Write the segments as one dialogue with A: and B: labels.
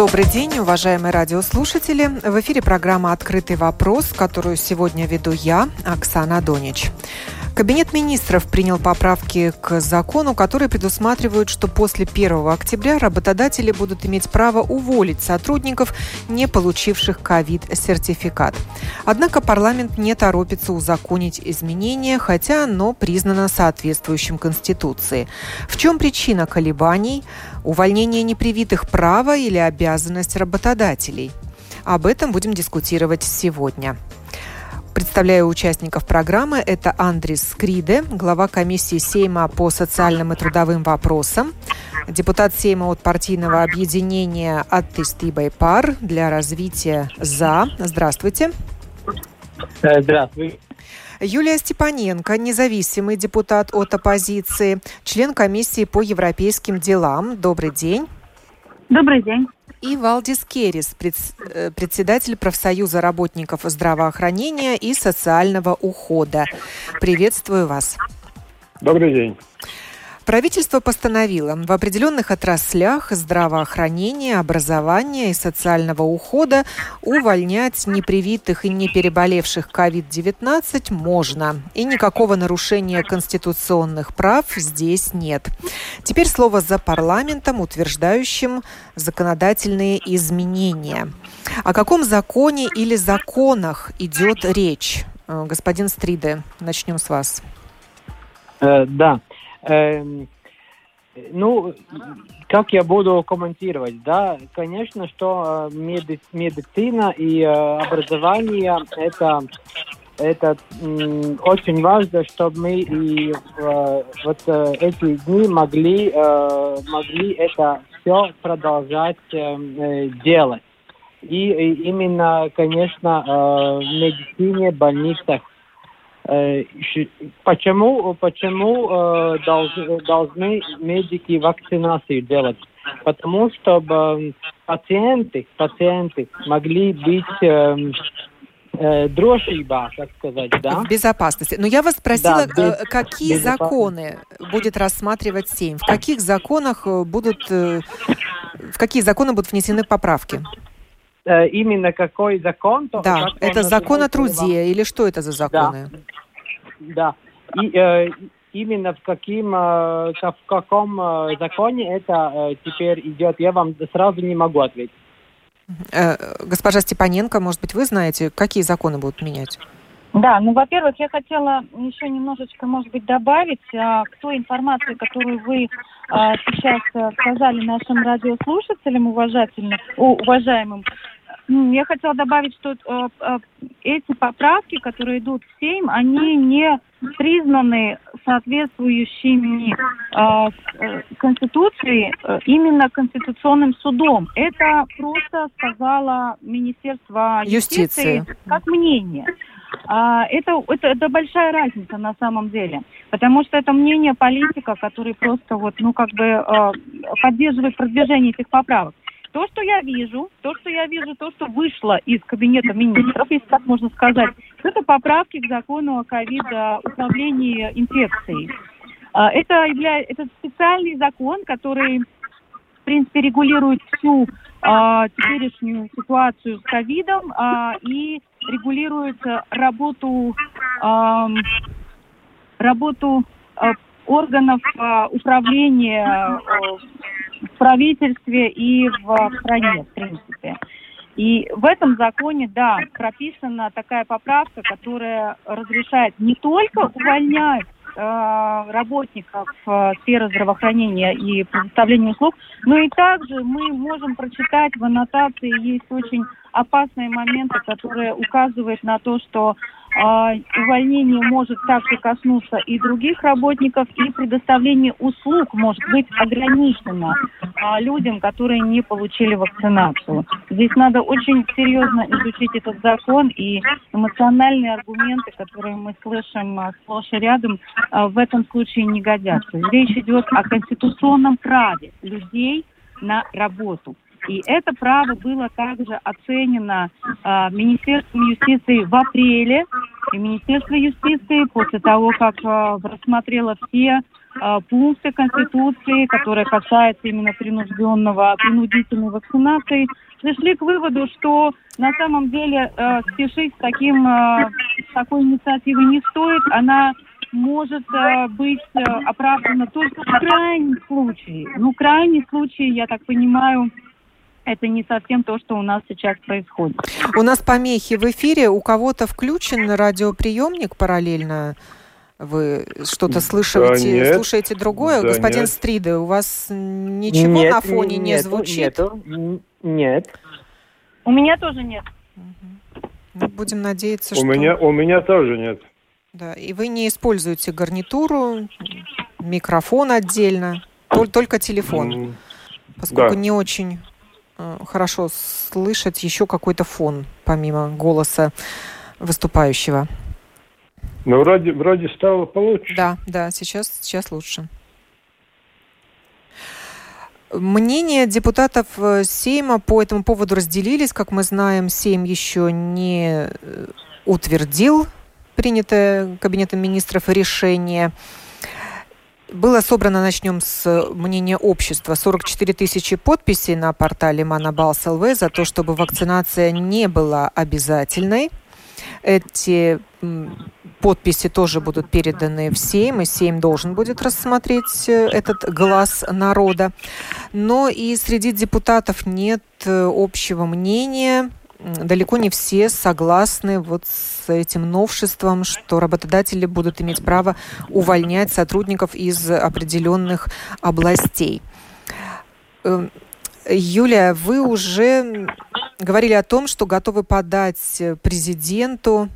A: Добрый день, уважаемые радиослушатели. В эфире программа «Открытый вопрос», которую сегодня веду я, Оксана Донич. Кабинет министров принял поправки к закону, которые предусматривают, что после 1 октября работодатели будут иметь право уволить сотрудников, не получивших ковид-сертификат. Однако парламент не торопится узаконить изменения, хотя оно признано соответствующим Конституции. В чем причина колебаний? Увольнение непривитых права или обязанность работодателей? Об этом будем дискутировать сегодня. Представляю участников программы. Это Андрис Скриде, глава комиссии Сейма по социальным и трудовым вопросам, депутат Сейма от партийного объединения «Аттистибай пар» для развития «За». Здравствуйте.
B: Э, здравствуйте.
A: Юлия Степаненко, независимый депутат от оппозиции, член комиссии по европейским делам. Добрый день.
C: Добрый день
A: и Валдис Керис, э, председатель профсоюза работников здравоохранения и социального ухода. Приветствую вас.
B: Добрый день.
A: Правительство постановило в определенных отраслях здравоохранения, образования и социального ухода увольнять непривитых и не переболевших COVID-19 можно. И никакого нарушения конституционных прав здесь нет. Теперь слово за парламентом, утверждающим законодательные изменения. О каком законе или законах идет речь? Э, господин Стриде, начнем с вас.
B: Э, да. Эм, ну, как я буду комментировать? Да, конечно, что э, меди медицина и э, образование это это очень важно, чтобы мы и э, вот эти дни могли могли это все продолжать делать. И, именно, конечно, э, в медицине, больницах почему, почему э, должны, должны медики вакцинацию делать? Потому что э, пациенты, пациенты могли быть э, э, дрожба, так сказать, да?
A: В безопасности. Но я вас спросила, да, без, какие законы будет рассматривать Сейм? В каких законах будут, в какие законы будут внесены поправки?
B: Э, именно какой закон.
A: Да, это закон о труде или что это за законы?
B: Да, да. И, э, именно в, каким, э, в каком э, законе это э, теперь идет, я вам сразу не могу ответить.
A: Э, госпожа Степаненко, может быть, вы знаете, какие законы будут менять?
C: Да, ну, во-первых, я хотела еще немножечко, может быть, добавить а, к той информации, которую вы а, сейчас а, сказали нашим радиослушателям, уважательным, уважаемым. Я хотела добавить, что э, э, эти поправки, которые идут в Сейм, они не признаны соответствующими э, Конституции именно Конституционным судом. Это просто сказала Министерство юстиции, юстиции. как мнение. А, это, это, это большая разница на самом деле, потому что это мнение политика, который просто вот, ну, как бы поддерживает продвижение этих поправок. То, что я вижу, то, что я вижу, то, что вышло из кабинета министров, если так можно сказать, это поправки к закону о ковид управлении инфекцией. А, это, является, это специальный закон, который, в принципе, регулирует всю а, теперешнюю ситуацию с ковидом а, и регулирует работу, а, работу органов а, управления а, в правительстве и в стране, в принципе. И в этом законе, да, прописана такая поправка, которая разрешает не только увольнять э, работников э, сферы здравоохранения и предоставления услуг, но и также мы можем прочитать в аннотации есть очень опасные моменты, которые указывают на то, что увольнение может также коснуться и других работников, и предоставление услуг может быть ограничено а, людям, которые не получили вакцинацию. Здесь надо очень серьезно изучить этот закон, и эмоциональные аргументы, которые мы слышим а, сплошь и рядом, в этом случае не годятся. Речь идет о конституционном праве людей на работу. И это право было также оценено э, Министерством юстиции в апреле. И Министерство юстиции после того, как э, рассмотрело все э, пункты Конституции, которые касаются именно принужденного, принудительной вакцинации, пришли к выводу, что на самом деле э, спешить с, таким, э, такой инициативой не стоит. Она может э, быть оправдана только в крайнем случае. Ну, крайний случай, я так понимаю, это не совсем то, что у нас сейчас происходит.
A: У нас помехи в эфире. У кого-то включен радиоприемник параллельно? Вы что-то слышите, да слушаете другое? Да Господин нет. Стриде, у вас ничего нет, на фоне не нету, звучит?
B: Нету. Нет.
C: У меня тоже нет.
A: Ну, будем надеяться,
D: у
A: что...
D: Меня, у меня тоже нет.
A: Да, и вы не используете гарнитуру, микрофон отдельно, только телефон, поскольку да. не очень хорошо слышать еще какой-то фон, помимо голоса выступающего.
D: Ну, вроде, вроде стало получше.
A: Да, да, сейчас, сейчас лучше. Мнения депутатов э, Сейма по этому поводу разделились. Как мы знаем, Сейм еще не э, утвердил принятое Кабинетом министров решение. Было собрано, начнем с мнения общества, 44 тысячи подписей на портале Манабалс ЛВ за то, чтобы вакцинация не была обязательной. Эти подписи тоже будут переданы в Сейм, и Сейм должен будет рассмотреть э, этот глаз народа. Но и среди депутатов нет э, общего мнения далеко не все согласны вот с этим новшеством, что работодатели будут иметь право увольнять сотрудников из определенных областей. Эм, Юлия, вы уже говорили о том, что готовы подать президенту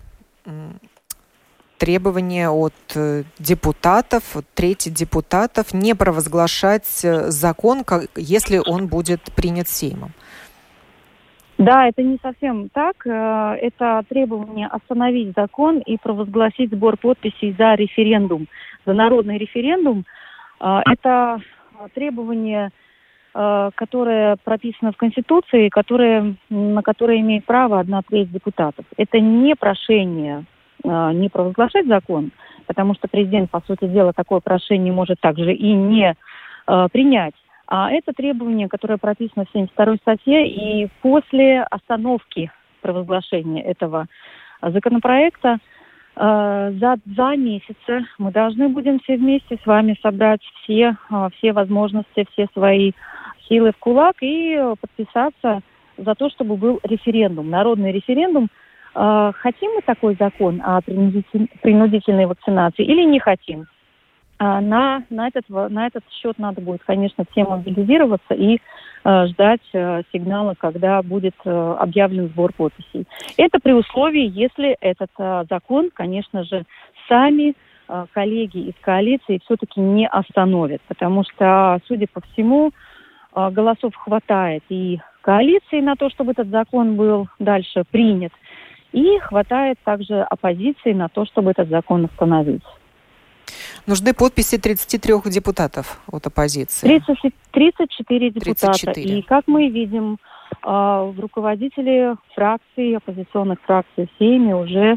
A: требования от э, депутатов, от трети депутатов, не провозглашать э, закон, если он будет принят Сеймом.
C: Да, это не совсем так. Э, это требование остановить закон и провозгласить сбор подписей за референдум, за народный референдум. Э, это требование, э, которое прописано в Конституции, которое, на которое имеет право одна треть депутатов. Это не прошение не провозглашать закон, потому что президент, по сути дела, такое прошение может также и не принять. А это требование, которое прописано в 72 статье, и после остановки провозглашения этого законопроекта э, за два месяца мы должны будем все вместе с вами собрать все, э, все возможности, все свои силы в кулак и подписаться за то, чтобы был референдум, народный референдум. Э, хотим мы такой закон о принудительной вакцинации или не хотим? А, на, на, этот, на этот счет надо будет, конечно, всем мобилизироваться и э, ждать э, сигнала, когда будет э, объявлен сбор подписей. Это при условии, если этот э, закон, конечно же, сами э, коллеги из коалиции все-таки не остановят, потому что, судя по всему, э, голосов хватает и коалиции на то, чтобы этот закон был дальше принят, и хватает также оппозиции на то, чтобы этот закон остановить.
A: Нужны подписи 33 депутатов от оппозиции.
C: 30, 34 депутата. 34. И как мы видим, а, руководители фракций, оппозиционных фракций в Сейме уже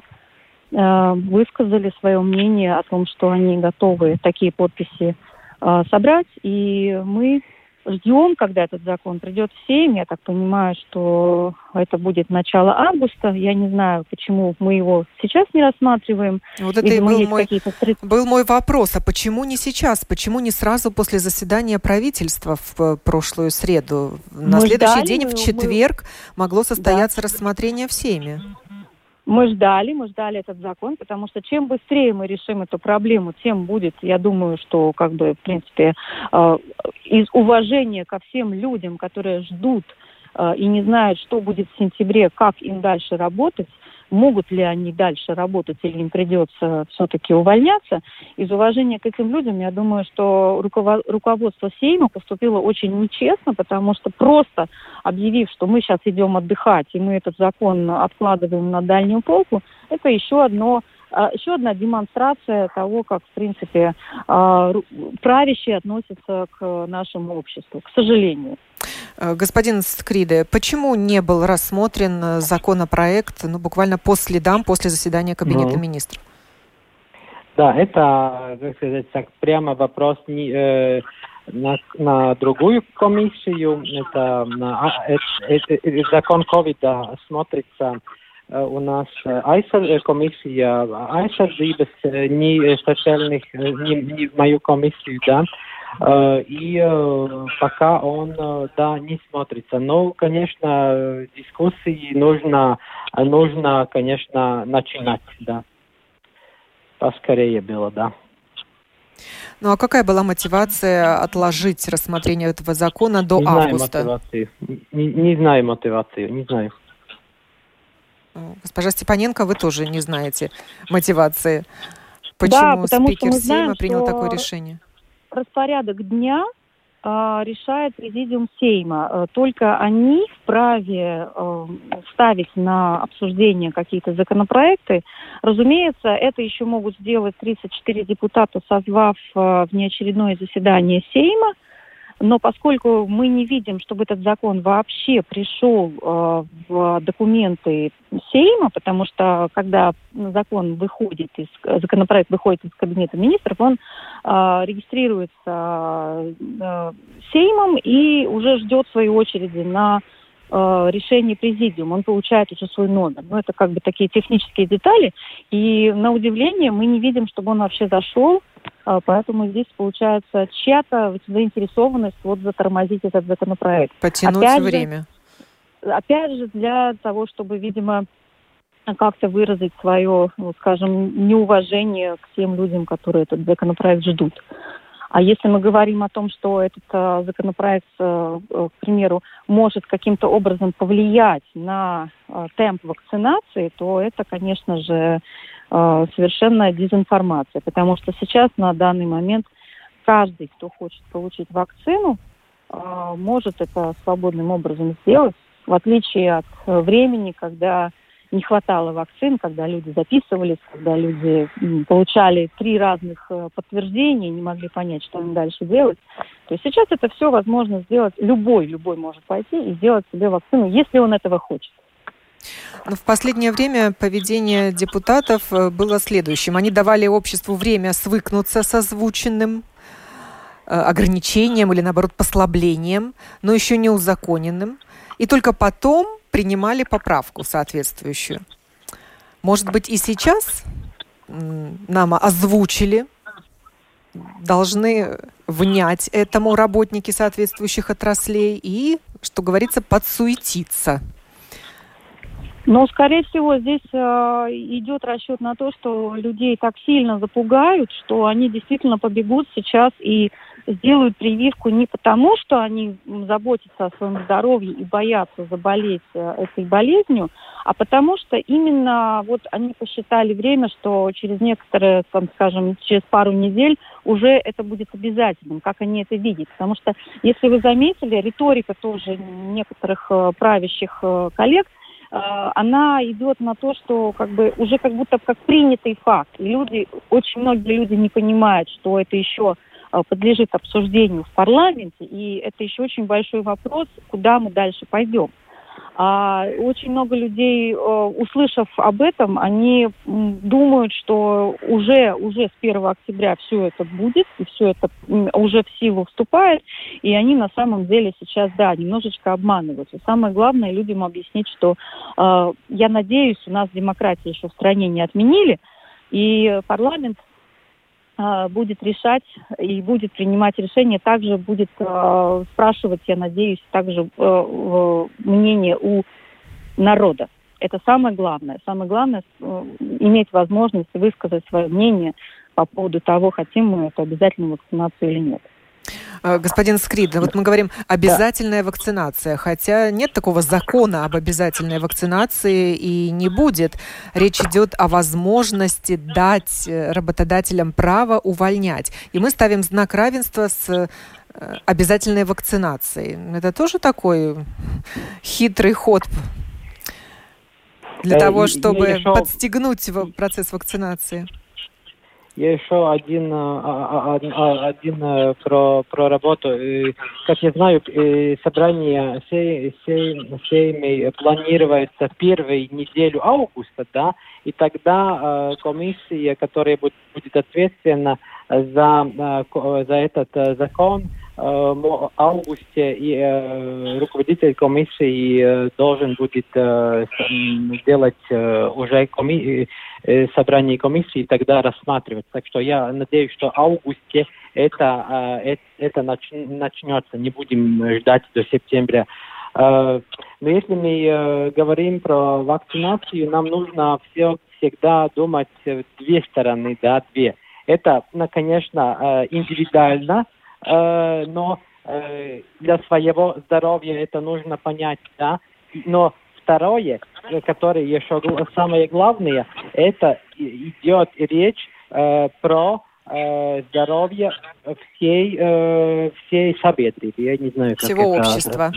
C: а, высказали свое мнение о том, что они готовы такие подписи а, собрать. И мы ждем, когда этот закон придет в Сейм. Я так понимаю, что это будет начало августа. Я не знаю, почему мы его сейчас не рассматриваем.
A: Вот это Видимо, и был мой, был мой вопрос. А почему не сейчас? Почему не сразу после заседания правительства в э, прошлую среду? На мы следующий ждали, день, в четверг, мы... могло состояться да. рассмотрение в Сейме.
C: Мы ждали, мы ждали этот закон, потому что чем быстрее мы решим эту проблему, тем будет, я думаю, что как бы, в принципе, э, из уважения ко всем людям, которые ждут э, и не знают, что будет в сентябре, как им дальше работать, могут ли они дальше работать или им придется все-таки увольняться. Из уважения к этим людям, я думаю, что руководство Сейма поступило очень нечестно, потому что просто объявив, что мы сейчас идем отдыхать, и мы этот закон откладываем на дальнюю полку, это еще одно а, еще одна демонстрация того, как, в принципе, а, правящие относятся к нашему обществу, к сожалению.
A: Э, господин Скриде, почему не был рассмотрен э, законопроект ну, буквально по следам после заседания Кабинета ну, министров?
B: Да, это, как сказать, так, прямо вопрос не, э, на, на другую комиссию. Это на, это, это, закон ковида смотрится у нас aizsardz, комиссия aizsardzības, не не, не мою комиссию, да, Э, и э, пока он, э, да, не смотрится. Но, конечно, дискуссии нужно, нужно, конечно, начинать, да. Поскорее было, да.
A: Ну а какая была мотивация отложить рассмотрение этого закона до
B: не
A: августа?
B: Знаю мотивации. Не, не знаю мотивацию, не знаю.
A: Госпожа Степаненко, вы тоже не знаете мотивации. Почему
C: да, потому
A: спикер
C: что мы знаем,
A: Сейма принял
C: что...
A: такое решение?
C: Распорядок дня а, решает президиум Сейма. Э, только они вправе э, ставить на обсуждение какие-то законопроекты. Разумеется, это еще могут сделать 34 депутата, созвав э, внеочередное заседание Сейма – но поскольку мы не видим, чтобы этот закон вообще пришел э, в документы Сейма, потому что когда закон выходит из законопроект выходит из кабинета министров, он э, регистрируется э, Сеймом и уже ждет своей очереди на э, решение президиума, он получает уже свой номер. Но ну, это как бы такие технические детали. И на удивление мы не видим, чтобы он вообще зашел а, поэтому здесь получается чья-то заинтересованность вот затормозить этот законопроект.
A: Потянуть опять время.
C: Же, опять же, для того, чтобы, видимо, как-то выразить свое, ну, скажем, неуважение к тем людям, которые этот законопроект ждут. А если мы говорим о том, что этот э, законопроект, э, к примеру, может каким-то образом повлиять на э, темп вакцинации, то это, конечно же, Э, совершенная дезинформация, потому что сейчас на данный момент каждый, кто хочет получить вакцину, э, может это свободным образом сделать, в отличие от э, времени, когда не хватало вакцин, когда люди записывались, когда люди получали три разных подтверждения, не могли понять, что им дальше делать. То есть сейчас это все возможно сделать, любой, любой может пойти и сделать себе вакцину, если он этого хочет.
A: Но в последнее время поведение депутатов э, было следующим. Они давали обществу время свыкнуться с озвученным э, ограничением или, наоборот, послаблением, но еще не узаконенным. И только потом принимали поправку соответствующую. Может быть, и сейчас нам озвучили, должны внять этому работники соответствующих отраслей и, что говорится, подсуетиться –
C: но, скорее всего, здесь э, идет расчет на то, что людей так сильно запугают, что они действительно побегут сейчас и сделают прививку не потому, что они заботятся о своем здоровье и боятся заболеть э, этой болезнью, а потому что именно вот они посчитали время, что через некоторые, там, скажем, через пару недель уже это будет обязательным, как они это видят. Потому что, если вы заметили, риторика тоже некоторых э, правящих э, коллег она идет на то, что как бы уже как будто как принятый факт. И люди, очень многие люди не понимают, что это еще подлежит обсуждению в парламенте, и это еще очень большой вопрос, куда мы дальше пойдем. А очень много людей, э, услышав об этом, они думают, что уже, уже с 1 октября все это будет, и все это уже в силу вступает, и они на самом деле сейчас, да, немножечко обманываются. Самое главное людям объяснить, что э, я надеюсь, у нас демократию еще в стране не отменили, и парламент а, будет решать и будет принимать решение, также будет э, спрашивать, я надеюсь, также э, мнение у народа. Это самое главное. Самое главное э, иметь возможность высказать свое мнение по поводу того, хотим мы эту обязательную вакцинацию или нет.
A: Э, господин Скрид, вот мы говорим обязательная да. вакцинация, хотя нет такого закона об обязательной вакцинации и не будет. Речь идет о возможности дать э, работодателям право увольнять. И мы ставим знак равенства с э, обязательной вакцинацией. Это тоже такой хитрый ход для того, чтобы подстегнуть процесс вакцинации.
B: Я еще один, а, а, а, один про, про работу. Как я знаю, собрание сеймей планируется первую неделю августа, да, и тогда комиссия, которая будет ответственна за, за этот закон, в августе и э, руководитель комиссии э, должен будет э, сделать э, уже коми э, собрание комиссии и тогда рассматривать. Так что я надеюсь, что в августе это, э, это нач начнется. Не будем ждать до сентября. Э, но если мы э, говорим про вакцинацию, нам нужно все всегда думать две стороны, да, две. Это, ну, конечно, э, индивидуально, Э, но э, для своего здоровья это нужно понять, да. Но второе, которое еще самое главное, это идет речь э, про э, здоровье всей, э, всей собедрии. Я не знаю,
A: как Всего это, общества.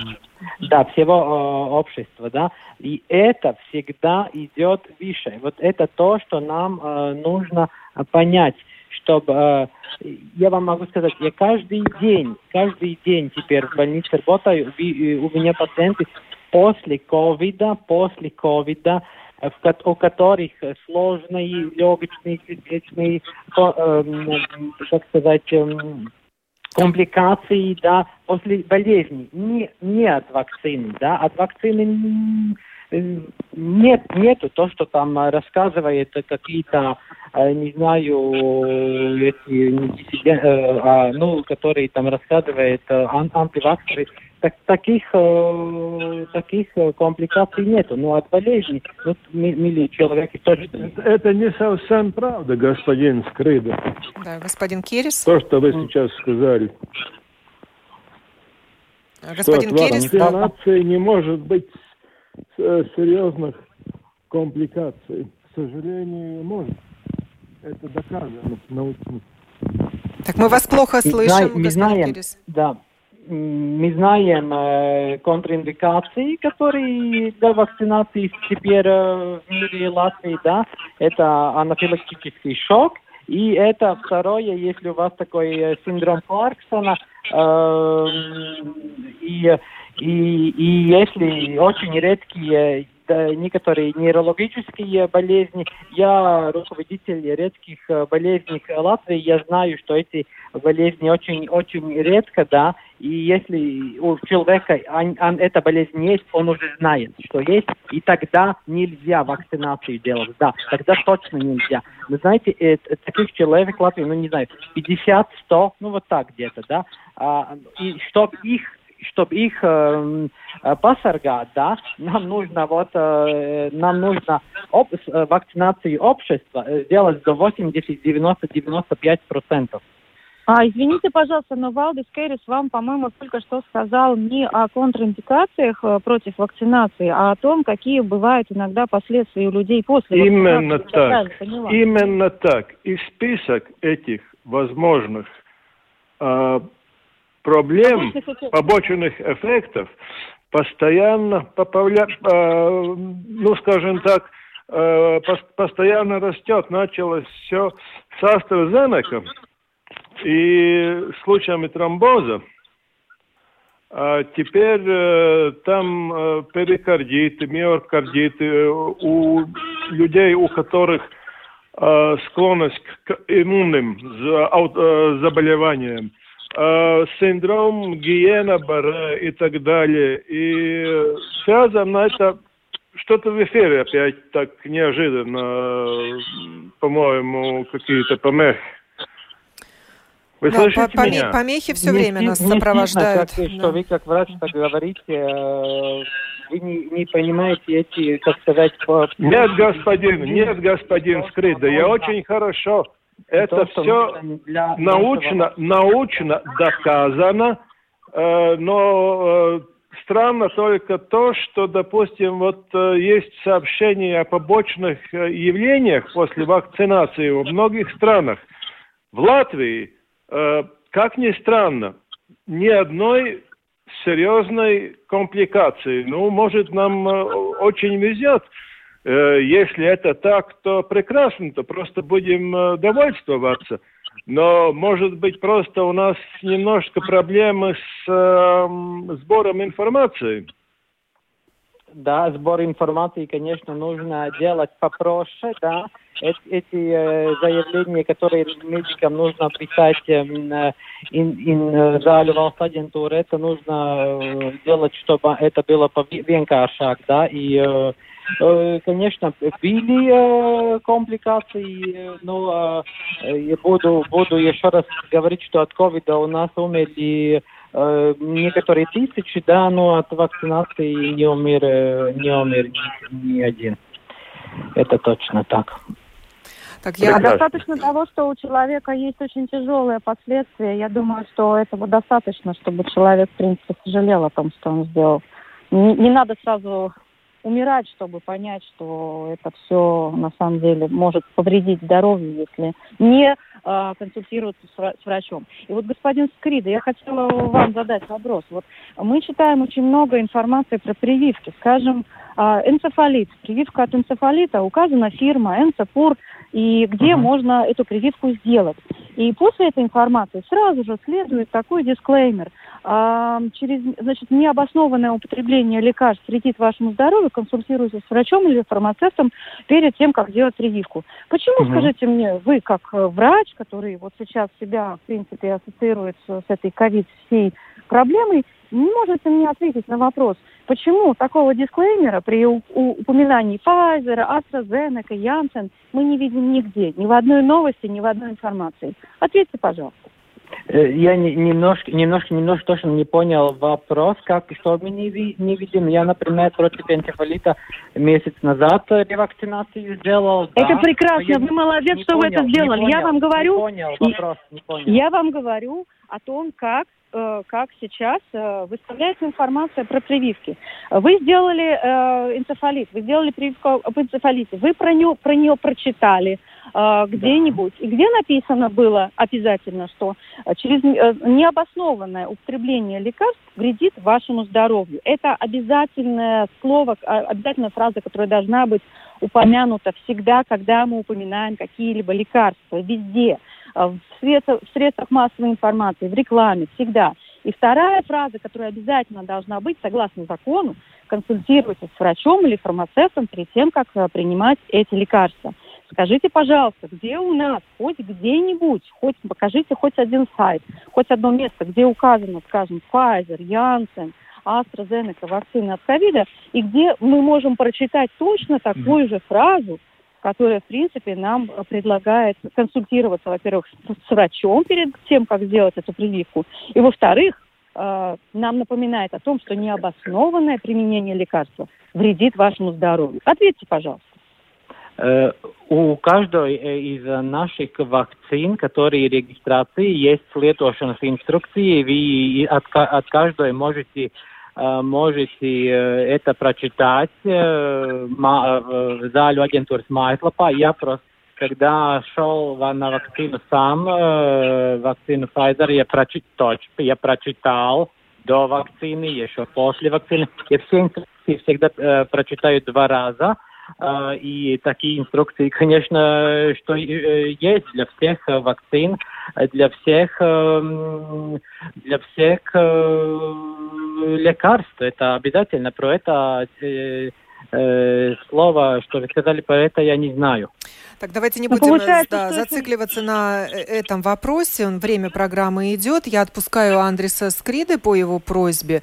B: Да, всего э, общества, да. И это всегда идет выше. Вот это то, что нам э, нужно понять чтобы э, я вам могу сказать, я каждый день, каждый день теперь в больнице работаю, у меня пациенты после ковида, после ковида, э, у которых сложные легочные, сердечные, эм, как сказать, эм, компликации, да, после болезни, не, не от вакцины, да, от вакцины нет, нету то, что там рассказывает какие-то, э, не знаю, эти, э, а, ну, которые там рассказывают э, ан антиваксеры. Так, таких, таких компликаций нету. Но от болезни, вот, милый человек, тоже...
D: Это, не совсем правда, господин Скрыда.
A: Да, господин Керес.
D: То, что вы сейчас сказали.
A: Господин что Керес...
D: Вакцинация не может быть Э, серьезных компликаций, к сожалению, может. Это доказано научно.
A: Так мы вас плохо слышим,
B: мы знаем. Да, мы знаем э, контраиндикации, которые для вакцинации теперь э, в мире Латвии, да, это анафилактический шок, и это второе, если у вас такой э, синдром Кларксона, э, и и, и если очень редкие некоторые нейрологические болезни, я руководитель редких э, болезней Латвии, я знаю, что эти болезни очень-очень редко, да, и если у человека эта болезнь есть, он уже знает, что есть, и тогда нельзя вакцинацию делать, да, тогда точно нельзя. Вы знаете, это, таких человек в Латвии, ну не знаю, 50-100, ну вот так где-то, да, а, и чтобы их чтобы их э, посоргать, да, нам нужно вот, э, нам нужно об, э, вакцинацию общества сделать до 80, 90, 95 процентов.
C: А, извините, пожалуйста, но Валдис Керрис вам, по-моему, только что сказал не о контраиндикациях э, против вакцинации, а о том, какие бывают иногда последствия у людей после
D: Именно вакцинации. так. Именно так. И список этих возможных э, проблем, побочных эффектов постоянно, поправля, э, ну, скажем так, э, постоянно растет. Началось все с AstraZeneca и случаями тромбоза. А теперь э, там э, перикардиты, миокардиты у людей, у которых э, склонность к иммунным э, заболеваниям. Э, синдром Гиена Баре и так далее. И связано это что-то в эфире опять так неожиданно, по-моему, какие-то помехи.
A: Вы да, слышите по меня? Помехи все время нас сопровождают.
B: Как, да. Что вы как врач так говорите, э, вы не, не понимаете эти, как сказать... По...
D: Нет, господин, нет, господин Скрыда, я очень хорошо Это то, все для научно, научно доказано, э, но э, странно только то, что, допустим, вот э, есть сообщения о побочных э, явлениях после вакцинации в многих странах. В Латвии, э, как ни странно, ни одной серьезной компликации. Ну, может, нам э, очень везет. Э, если это так, то прекрасно, то просто будем э, довольствоваться. Но, может быть, просто у нас немножко проблемы с э, сбором информации.
B: Да, сбор информации, конечно, нужно делать попроще, да. Эти, э, заявления, которые медикам нужно писать залю valsts агентуры, это нужно э, делать, чтобы это было vienkāršāk, да, и э, конечно, были компликации, но я буду, буду еще раз говорить, что от ковида у нас умерли некоторые тысячи, да, но от вакцинации не умер, не умер ни один. Это точно так.
C: Так, я... Достаточно того, что у человека есть очень тяжелые последствия. Я думаю, что этого достаточно, чтобы человек, в принципе, сожалел о том, что он сделал. Не, не надо сразу умирать, чтобы понять, что это все на самом деле может повредить здоровью, если не э, консультироваться с, с врачом. И вот, господин Скрида, я хотела вам задать вопрос. Вот мы читаем очень много информации про прививки. Скажем, э, энцефалит. Прививка от энцефалита указана фирма Энцепур, и где uh-huh. можно эту прививку сделать. И после этой информации сразу же следует такой дисклеймер – через значит, необоснованное употребление лекарств вредит вашему здоровью, консультируйтесь с врачом или фармацевтом перед тем, как делать прививку. Почему, угу. скажите мне, вы как э, врач, который вот сейчас себя, в принципе, ассоциирует с этой ковид всей проблемой, не можете мне ответить на вопрос, почему такого дисклеймера при упоминании Pfizer, AstraZeneca, Janssen мы не видим нигде, ни в одной новости, ни в одной информации? Ответьте, пожалуйста.
B: Э, я немножко, немножко, немножко точно не понял вопрос, как что мы не, не видим. Я, например, против энцефалита месяц назад ревакцинацию сделал.
C: Это да, прекрасно, вы молодец, что понял, вы это сделали. Понял, я вам говорю, не
B: понял, вопрос, не понял.
C: я вам говорю о том, как как сейчас э, выставляется информация про прививки. Вы сделали э, энцефалит, вы сделали прививку об энцефалите, вы про нее, про нее прочитали, э, где-нибудь. И где написано было обязательно, что э, через э, необоснованное употребление лекарств вредит вашему здоровью. Это обязательное слово, а, обязательная фраза, которая должна быть упомянута всегда, когда мы упоминаем какие-либо лекарства, везде, в средствах, в средствах массовой информации, в рекламе, всегда. И вторая фраза, которая обязательно должна быть, согласно закону, консультируйтесь с врачом или фармацевтом перед тем, как принимать эти лекарства. Скажите, пожалуйста, где у нас, хоть где-нибудь, хоть покажите хоть один сайт, хоть одно место, где указано, скажем, Pfizer, Janssen, AstraZeneca, вакцины от ковида, и где мы можем прочитать точно такую же фразу, которая, в принципе, нам предлагает консультироваться, во-первых, с врачом перед тем, как сделать эту прививку, и, во-вторых, э, нам напоминает о том, что необоснованное применение лекарства вредит вашему здоровью. Ответьте, пожалуйста.
B: Э, у каждой э, из наших вакцин, которые регистрации, есть lietošanas инструкции. Вы от, каждой можете можете это прочитать зале агентуры Майтлапа. Я просто когда шел на вакцину сам, вакцину Pfizer, я, прочитал, я прочитал до вакцины, еще после вакцины. Я все инструкции всегда прочитаю два раза. А, и такие инструкции, конечно, что э, есть для всех вакцин, для всех, эм, для всех э, лекарств. Это обязательно. Про это э, слово, что вы сказали, про это я не знаю.
A: Так, давайте не ну, будем да, зацикливаться на этом вопросе. Время программы идет. Я отпускаю Андреса Скриды по его просьбе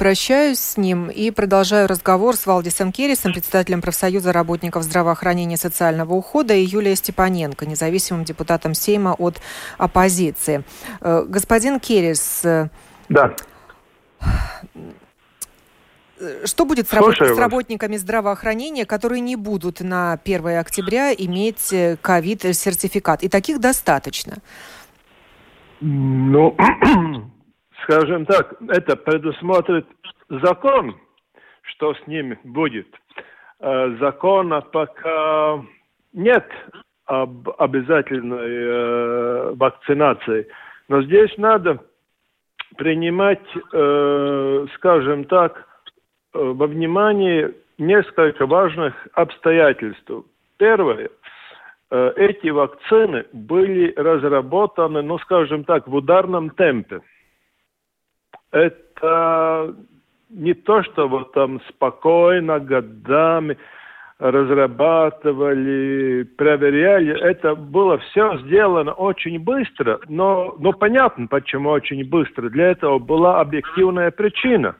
A: прощаюсь с ним и продолжаю разговор с Валдисом Керрисом, председателем профсоюза работников здравоохранения и социального ухода, и Юлией Степаненко, независимым депутатом Сейма от оппозиции. Э, господин Керрис. Э,
D: да.
A: Что будет с, раб... с работниками здравоохранения, которые не будут на 1 октября иметь э, ковид-сертификат? И таких достаточно.
D: Ну, скажем так, это предусмотрит закон, что с ними будет. Э, закона пока нет об обязательной э, вакцинации. Но здесь надо принимать, э, скажем так, э, во внимание несколько важных обстоятельств. Первое. Э, эти вакцины были разработаны, ну, скажем так, в ударном темпе. Это не то, что вот там спокойно, годами разрабатывали, проверяли. Это было все сделано очень быстро, но, но понятно, почему очень быстро. Для этого была объективная причина.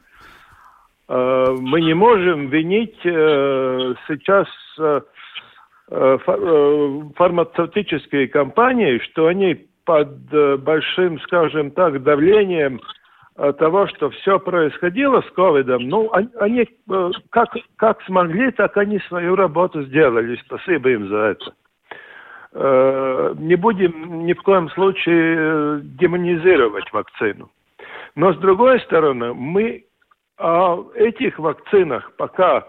D: Э, мы не можем винить э, сейчас э, фармацевтические компании, что они под большим, скажем так, давлением того, что все происходило с ковидом, ну, они как, как смогли, так они свою работу сделали. Спасибо им за это. Не будем ни в коем случае демонизировать вакцину. Но с другой стороны, мы о этих вакцинах пока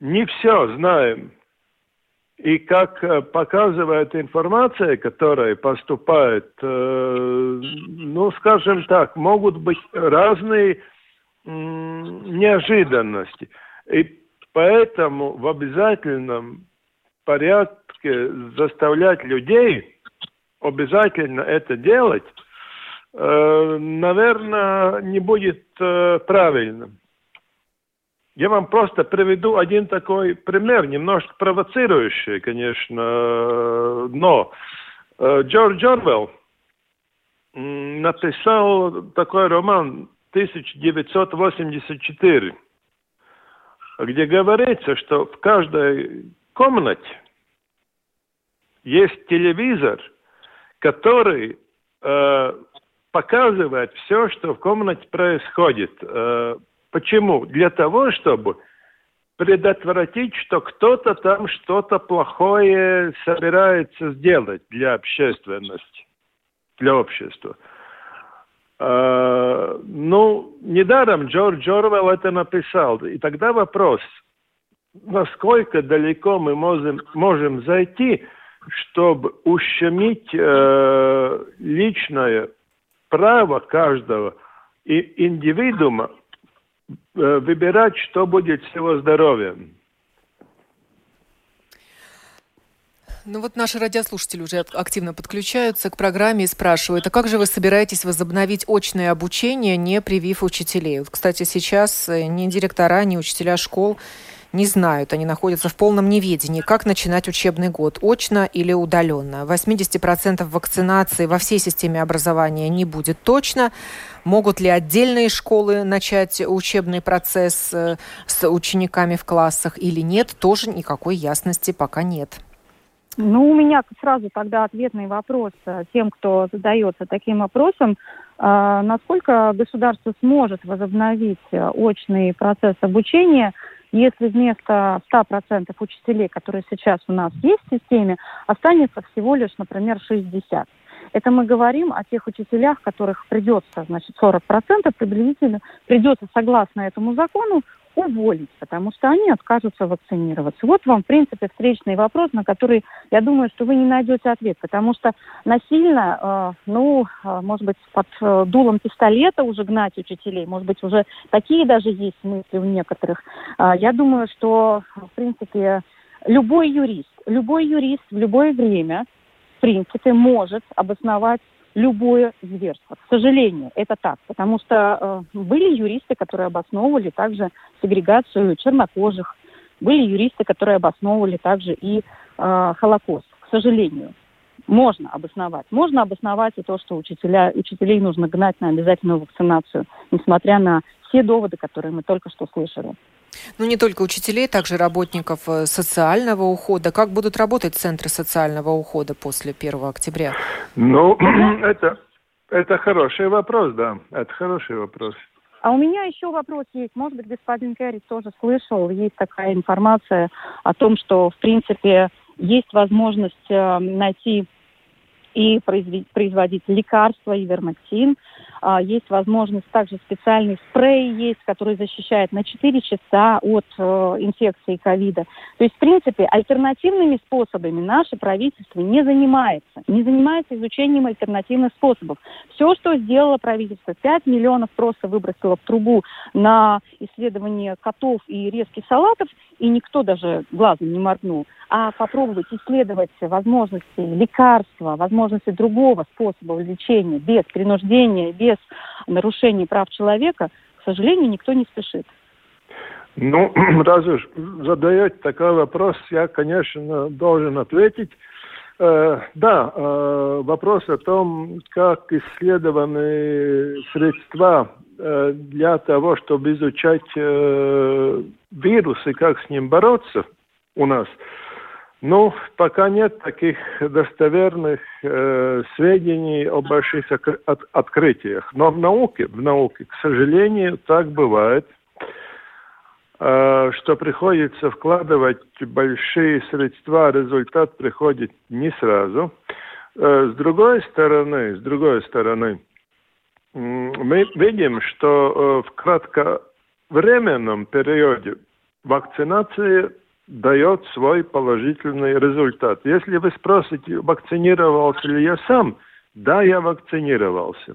D: не все знаем. И как э, показывает информация, которая поступает, э, ну, скажем так, могут быть разные неожиданности. И поэтому в обязательном порядке заставлять людей обязательно это делать, наверное, не будет правильным. Я вам просто приведу один такой пример, немножко провоцирующий, конечно, но э, Джордж Орвелл написал такой роман 1984, где говорится, что в каждой комнате есть телевизор, который э, показывает все, что в комнате происходит. Э, Почему? Для того, чтобы предотвратить, что кто-то там что-то плохое собирается сделать для общественности, для общества. Uh, ну, недаром Джордж Орвелл это написал. И тогда вопрос, насколько далеко мы можем, можем зайти, чтобы ущемить uh, личное право каждого и индивидуума Э, выбирать, что будет с его здоровьем.
A: Ну вот наши радиослушатели уже активно подключаются к программе и спрашивают, а как же вы собираетесь возобновить очное обучение, не привив учителей? Вот, кстати, сейчас э, ни директора, ни учителя школ не знают, они находятся в полном неведении, как начинать учебный год, очно или удаленно. 80% вакцинации во всей системе образования не будет точно. Могут ли отдельные школы начать учебный процесс э, с учениками в классах или нет, тоже никакой ясности пока нет.
C: Ну, у меня сразу тогда ответный вопрос э, тем, кто задается таким вопросом. Э, насколько государство сможет возобновить очный процесс обучения – если вместо 100% учителей, которые сейчас у нас есть в системе, останется всего лишь, например, 60%. Это мы говорим о тех учителях, которых придется, значит, 40% приблизительно, придется согласно этому закону уволить, потому что они откажутся вакцинироваться. Вот вам, в принципе, встречный вопрос, на который, я думаю, что вы не найдете ответ, потому что насильно, э, ну, э, может быть, под э, дулом пистолета уже гнать учителей, может быть, уже такие даже есть мысли у некоторых. Э, я думаю, что, в принципе, любой юрист, любой юрист в любое время, в принципе, может обосновать любое зверство. К сожалению, это так, потому что э, были юристы, которые обосновывали также сегрегацию чернокожих, были юристы, которые обосновывали также и э, Холокост. К сожалению, можно обосновать. Можно обосновать и то, что учителя, учителей нужно гнать на обязательную вакцинацию, несмотря на все доводы, которые мы только что слышали.
A: Ну, не только учителей, также работников э, социального ухода. Как будут работать центры социального ухода после 1 октября?
D: Ну, это, это хороший вопрос, да. Это хороший вопрос.
C: А у меня еще вопрос есть. Может быть, господин Керри тоже слышал, есть такая информация о том, что, в принципе, есть возможность э, найти и производить лекарства, ивермектин. А, есть возможность также специальный спрей есть, который защищает на 4 часа от э, инфекции ковида. То есть, в принципе, альтернативными способами наше правительство не занимается. Не занимается изучением альтернативных способов. Все, что сделало правительство, 5 миллионов просто выбросило в трубу на исследование котов и резких салатов, и никто даже глазом не моргнул а попробовать исследовать возможности лекарства, возможности другого способа лечения без принуждения, без нарушения прав человека, к сожалению, никто не спешит.
D: Ну, раз уж задаете такой вопрос, я, конечно, должен ответить. Э, да, э, вопрос о том, как исследованы средства э, для того, чтобы изучать э, вирус и как с ним бороться у нас – ну, пока нет таких достоверных э, сведений о больших от, открытиях. Но в науке, в науке, к сожалению, так бывает, э, что приходится вкладывать большие средства, а результат приходит не сразу. Э, с другой стороны, с другой стороны, мы видим, что э, в кратковременном периоде вакцинация дает свой положительный результат. Если вы спросите, вакцинировался ли я сам, да, я вакцинировался.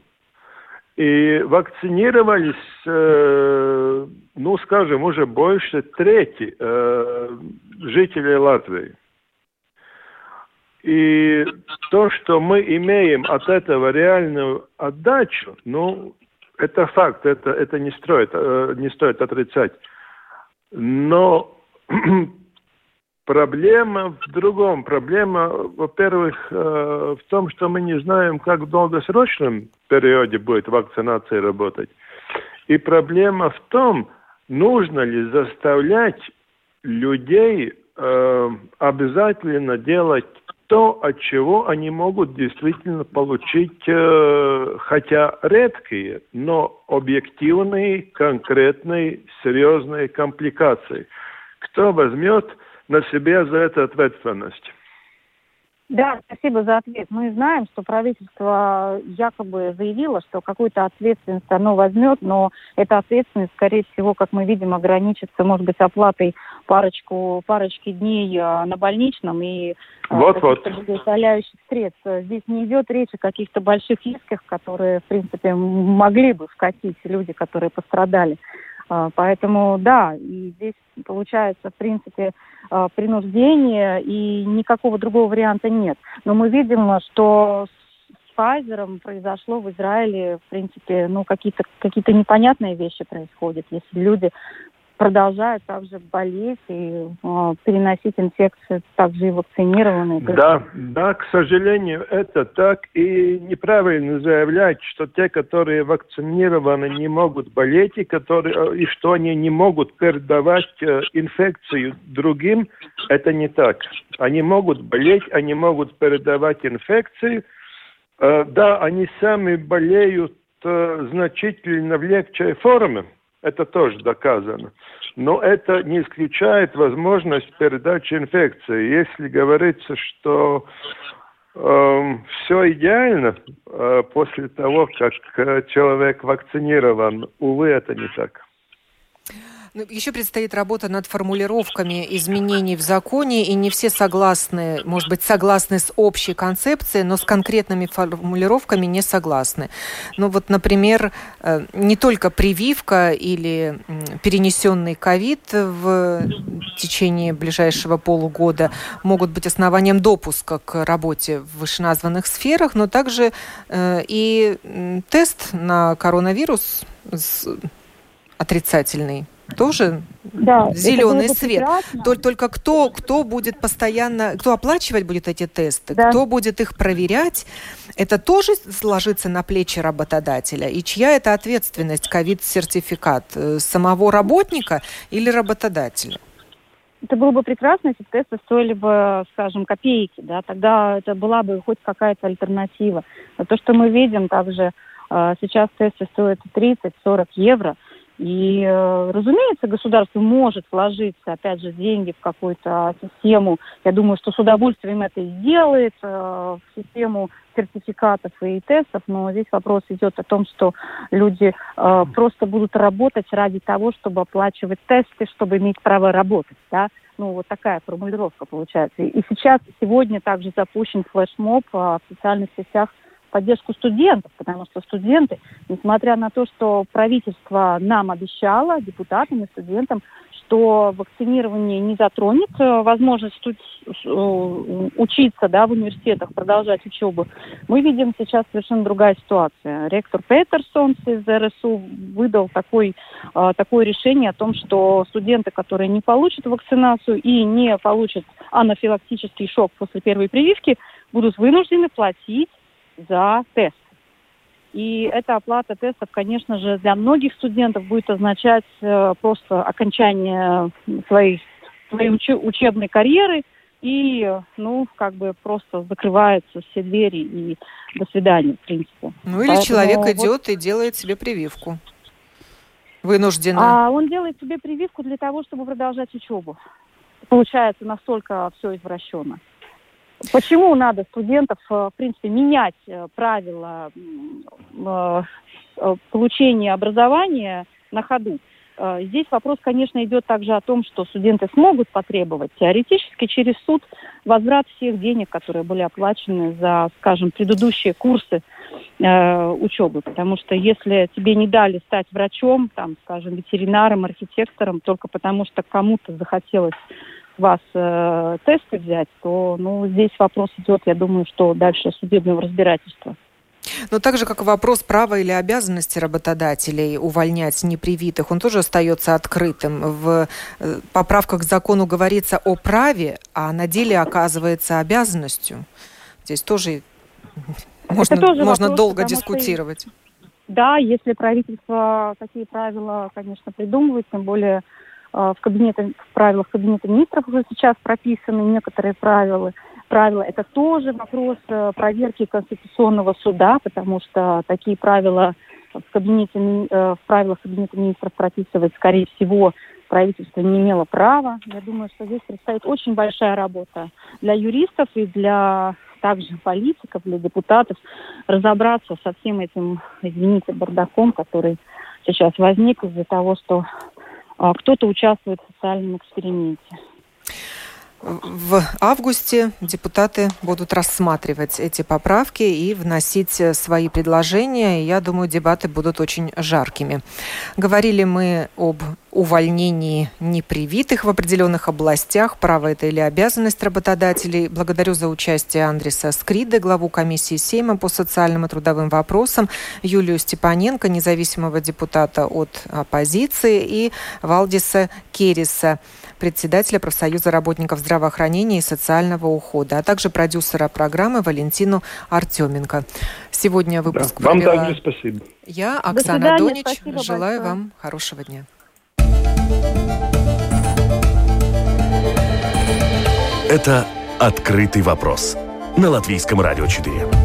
D: И вакцинировались, э, ну, скажем, уже больше трети э, жителей Латвии. И то, что мы имеем от этого реальную отдачу, ну, это факт, это, это не, стоит, э, не стоит отрицать. Но Проблема в другом. Проблема, во-первых, э, в том, что мы не знаем, как в долгосрочном периоде будет вакцинация работать. И проблема в том, нужно ли заставлять людей э, обязательно делать то, от чего они могут действительно получить, э, хотя редкие, но объективные, конкретные, серьезные компликации. Кто возьмет на себе за это ответственность.
C: Да, спасибо за ответ. Мы знаем, что правительство якобы заявило, что какую-то ответственность оно возьмет, но эта ответственность, скорее всего, как мы видим, ограничится, может быть, оплатой парочку, парочки дней а, на больничном и
D: вот, вот.
C: составляющих средств. Здесь не идет речь о каких-то больших рисках, которые, в принципе, могли бы вкатить люди, которые пострадали. А, поэтому, да, и здесь получается, в принципе, а, принуждение, и никакого другого варианта нет. Но мы видим, что с Pfizer произошло в Израиле, в принципе, ну, какие-то какие непонятные вещи происходят. Если люди продолжают также болеть и э, переносить инфекцию, также и вакцинированные.
D: Да, да, к сожалению, это так. И неправильно заявлять, что те, которые вакцинированы, не могут болеть, и, которые, э, и что они не могут передавать э, инфекцию другим, это не так. Они могут болеть, они могут передавать инфекцию. Э, да, они сами болеют э, значительно в легче форме это тоже доказано. Но это не исключает возможность передачи инфекции. Если говорится, что э, все идеально э, после того, как э, человек вакцинирован, увы, это не так.
A: Ну, еще предстоит работа над формулировками изменений в законе, и не все согласны, может быть, согласны с общей концепцией, но с конкретными формулировками не согласны. Ну вот, например, э, не только прививка или перенесенный ковид в течение ближайшего полугода могут быть основанием допуска к работе в вышеназванных сферах, но также э, и тест на коронавирус отрицательный тоже да, зеленый свет. Прекрасно. Только кто, кто будет постоянно, кто оплачивать будет эти тесты, да. кто будет их проверять, это тоже ложится на плечи работодателя. И чья это ответственность, ковид-сертификат, э, самого работника или работодателя?
C: Это было бы прекрасно, если тесты стоили бы, скажем, копейки, да, тогда это была бы хоть какая-то альтернатива. Но то, что мы видим также, э, сейчас тесты стоят 30-40 евро – И, э, разумеется, государство может вложиться, опять же, деньги в какую-то систему. Я думаю, что с удовольствием это и сделает, э, в систему сертификатов и тестов, но здесь вопрос идет о том, что люди э, просто будут работать ради того, чтобы оплачивать тесты, чтобы иметь право работать, да. Ну, вот такая формулировка получается. И сейчас, сегодня также запущен флешмоб в социальных сетях поддержку студентов, потому что студенты, несмотря на то, что правительство нам обещало, депутатам и студентам, что вакцинирование не затронет э, возможность э, учиться да, в университетах, продолжать учебу, мы видим сейчас совершенно другая ситуация. Ректор Петерсон из РСУ выдал такой, э, такое решение о том, что студенты, которые не получат вакцинацию и не получат анафилактический шок после первой прививки, будут вынуждены платить за тест. И эта оплата тестов, конечно же, для многих студентов будет означать э, просто окончание своей, своей уч- учебной карьеры и, ну, как бы просто закрываются все двери и до свидания, в принципе.
A: Ну или Поэтому человек вот... идет и делает себе прививку. Вынужденно.
C: А он делает себе прививку для того, чтобы продолжать учебу. Получается настолько все извращенно. Почему надо студентов, э, в принципе, менять э, правила э, получения образования на ходу? Здесь вопрос, конечно, идет также о том, что студенты смогут потребовать теоретически через суд возврат всех денег, которые были оплачены за, скажем, предыдущие курсы э, учебы. Потому что если тебе не дали стать врачом, там, скажем, ветеринаром, архитектором, только потому что кому-то захотелось вас э, тесты взять, то ну, здесь вопрос идет, я думаю, что дальше судебного разбирательства.
A: Но так же, как и вопрос права или обязанности работодателей увольнять непривитых, он тоже остается открытым. В э, поправках к закону говорится о праве, а на деле оказывается обязанностью. Здесь тоже можно, тоже можно вопрос, долго дискутировать. Что,
C: да, если правительство такие правила, конечно, придумывает, тем более в, кабинете, в правилах Кабинета министров уже сейчас прописаны некоторые правила. Правила это тоже вопрос э, проверки Конституционного суда, потому что такие правила в, кабинете, э, в правилах Кабинета министров прописывать, скорее всего, правительство не имело права. Я думаю, что здесь предстоит очень большая работа для юристов и для также политиков, для депутатов разобраться со всем этим, извините, бардаком, который сейчас возник из-за того, что кто-то участвует в социальном эксперименте.
A: В августе депутаты будут рассматривать эти поправки и вносить э, свои предложения. И я думаю, дебаты будут очень жаркими. Говорили мы об увольнении непривитых в определенных областях. Право это или обязанность работодателей. Благодарю за участие Андреса Скриды, главу комиссии Сейма по социальным и трудовым вопросам, Юлию Степаненко, независимого депутата от оппозиции, и Валдиса Кериса, председателя профсоюза работников здравоохранения и социального ухода, а также продюсера программы Валентину Артеменко. Сегодня выпуск
D: да, Вам также спасибо.
A: Я, Оксана Донич. Желаю большое. вам хорошего дня.
E: Это «Открытый вопрос» на Латвийском радио 4.